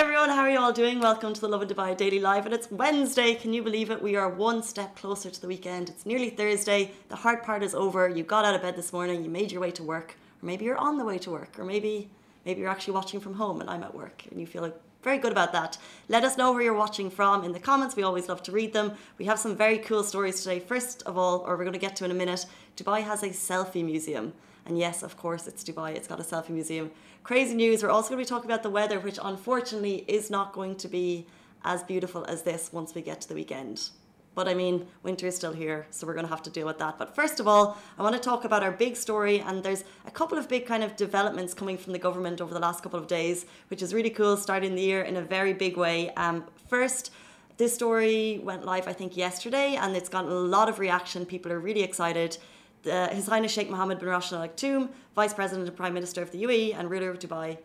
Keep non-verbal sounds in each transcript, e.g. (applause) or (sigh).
everyone, how are you all doing? Welcome to the Lovin Dubai Daily Live, and it's Wednesday. Can you believe it? We are one step closer to the weekend. It's nearly Thursday. The hard part is over. You got out of bed this morning. You made your way to work, or maybe you're on the way to work, or maybe maybe you're actually watching from home, and I'm at work, and you feel like very good about that. Let us know where you're watching from in the comments. We always love to read them. We have some very cool stories today. First of all, or we're going to get to in a minute, Dubai has a selfie museum. And yes, of course, it's Dubai. It's got a selfie museum. Crazy news. We're also going to be talking about the weather, which unfortunately is not going to be as beautiful as this once we get to the weekend. But I mean, winter is still here, so we're going to have to deal with that. But first of all, I want to talk about our big story. And there's a couple of big kind of developments coming from the government over the last couple of days, which is really cool, starting the year in a very big way. Um, first, this story went live, I think, yesterday, and it's gotten a lot of reaction. People are really excited His Highness Sheikh Mohammed bin Rashid Al Maktoum, Vice President and Prime Minister of the UAE and ruler of Dubai,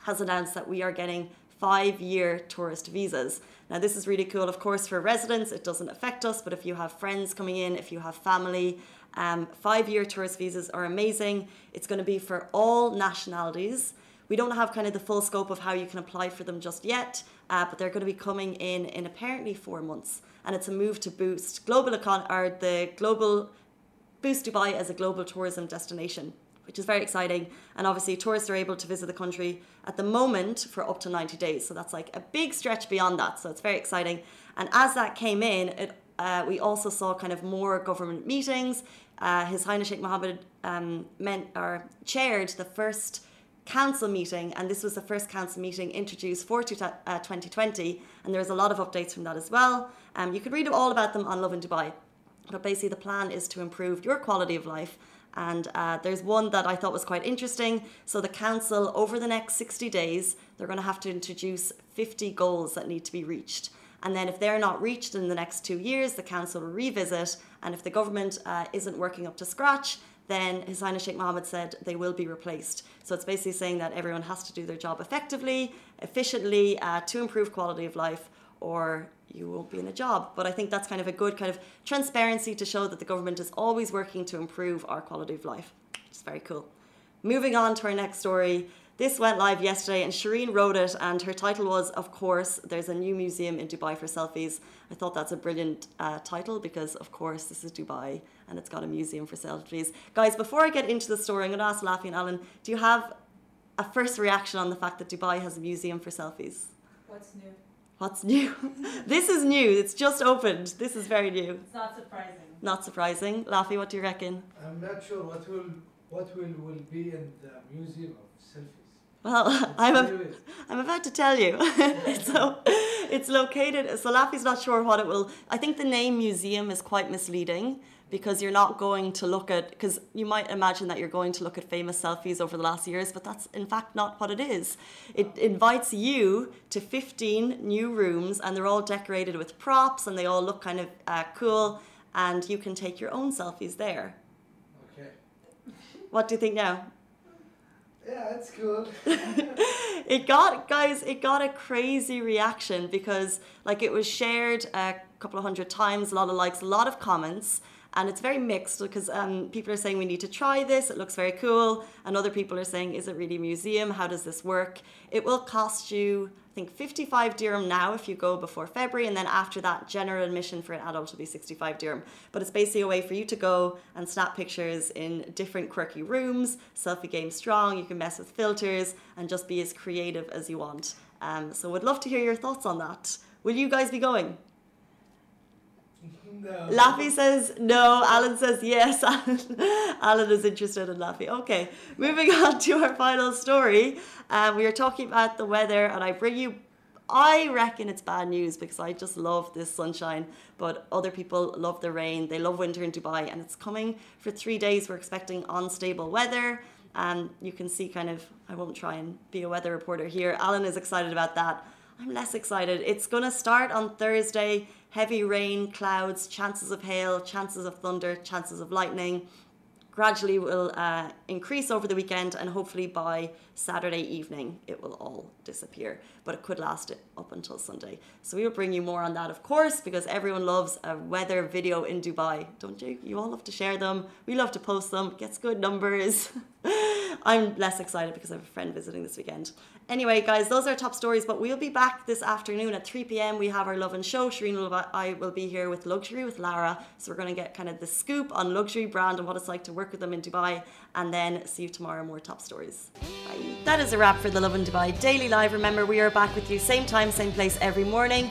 has announced that we are getting five year tourist visas. Now, this is really cool, of course, for residents. It doesn't affect us, but if you have friends coming in, if you have family, um, five year tourist visas are amazing. It's going to be for all nationalities. We don't have kind of the full scope of how you can apply for them just yet, uh, but they're going to be coming in in apparently four months. And it's a move to boost global econ or the global boost Dubai as a global tourism destination, which is very exciting. And obviously, tourists are able to visit the country at the moment for up to 90 days. So that's like a big stretch beyond that. So it's very exciting. And as that came in, it, uh, we also saw kind of more government meetings. Uh, His Highness Sheikh Mohammed um, meant, or chaired the first council meeting, and this was the first council meeting introduced for 2020, uh, and there's a lot of updates from that as well. Um, you could read all about them on Lovin Dubai. But basically, the plan is to improve your quality of life. And uh, there's one that I thought was quite interesting. So, the council, over the next 60 days, they're going to have to introduce 50 goals that need to be reached. And then, if they're not reached in the next two years, the council will revisit. And if the government uh, isn't working up to scratch, then His Highness Sheikh Mohammed said they will be replaced. So it's basically saying that everyone has to do their job effectively, efficiently, uh, to improve quality of life, or you won't be in a job. But I think that's kind of a good kind of transparency to show that the government is always working to improve our quality of life. It's very cool. Moving on to our next story. This went live yesterday and Shireen wrote it and her title was, of course, there's a new museum in Dubai for selfies. I thought that's a brilliant uh, title because, of course, this is Dubai and it's got a museum for selfies. Guys, before I get into the story, I'm going to ask Laffy and Alan, do you have a first reaction on the fact that Dubai has a museum for selfies? What's new? What's new? (laughs) this is new. It's just opened. This is very new. It's not surprising. Not surprising. Laffy, what do you reckon? I'm not sure what will what will, will be in the museum of selfies. Well, (laughs) I'm, a, I'm about to tell you. (laughs) so it's located, so Laffy's not sure what it will, I think the name museum is quite misleading because you're not going to look at because you might imagine that you're going to look at famous selfies over the last years but that's in fact not what it is. It invites you to 15 new rooms and they're all decorated with props and they all look kind of uh, cool and you can take your own selfies there. Okay. What do you think now? Yeah, it's cool. (laughs) it got guys, it got a crazy reaction because like it was shared a couple of hundred times, a lot of likes, a lot of comments, and it's very mixed because um, people are saying we need to try this it looks very cool. And other people are saying is it really a museum? How does this work? It will cost you i think 55 dirham now if you go before february. And then after that general admission for an adult will be 65 dirham. But it's basically a way for you to go and snap pictures in different quirky rooms selfie game strong you can mess with filters and just be as creative as you want. Um, so would love to hear your thoughts on that. Will you guys be going no. Laffy says no. Alan says yes. (laughs) Alan, is interested in Laffy. Okay, moving (laughs) on to our final story. Um, we are talking about the weather, and I bring you. I reckon it's bad news because I just love this sunshine, but other people love the rain. They love winter in Dubai, and it's coming for three days. We're expecting unstable weather, and you can see kind of. I won't try and be a weather reporter here. Alan is excited about that. I'm less excited. It's going to start on Thursday heavy rain, clouds, chances of hail, chances of thunder, chances of lightning. Gradually will uh, increase over the weekend, and hopefully by Saturday evening it will all disappear. But it could last up until Sunday. So we will bring you more on that, of course, because everyone loves a weather video in Dubai, don't you? You all love to share them. We love to post them. Gets good numbers. (laughs) I'm less excited because I have a friend visiting this weekend. Anyway, guys, those are top stories, but we'll be back this afternoon at 3 p.m. We have our Lovin Show. Shireen will, I will be here with Luxury with Lara. So we're going to get kind of the scoop on luxury brand and what it's like to work with them in Dubai. And then see you tomorrow, more top stories. Bye. That is a wrap for the Lovin Dubai Daily Live. Remember, we are back with you same time, same place every morning.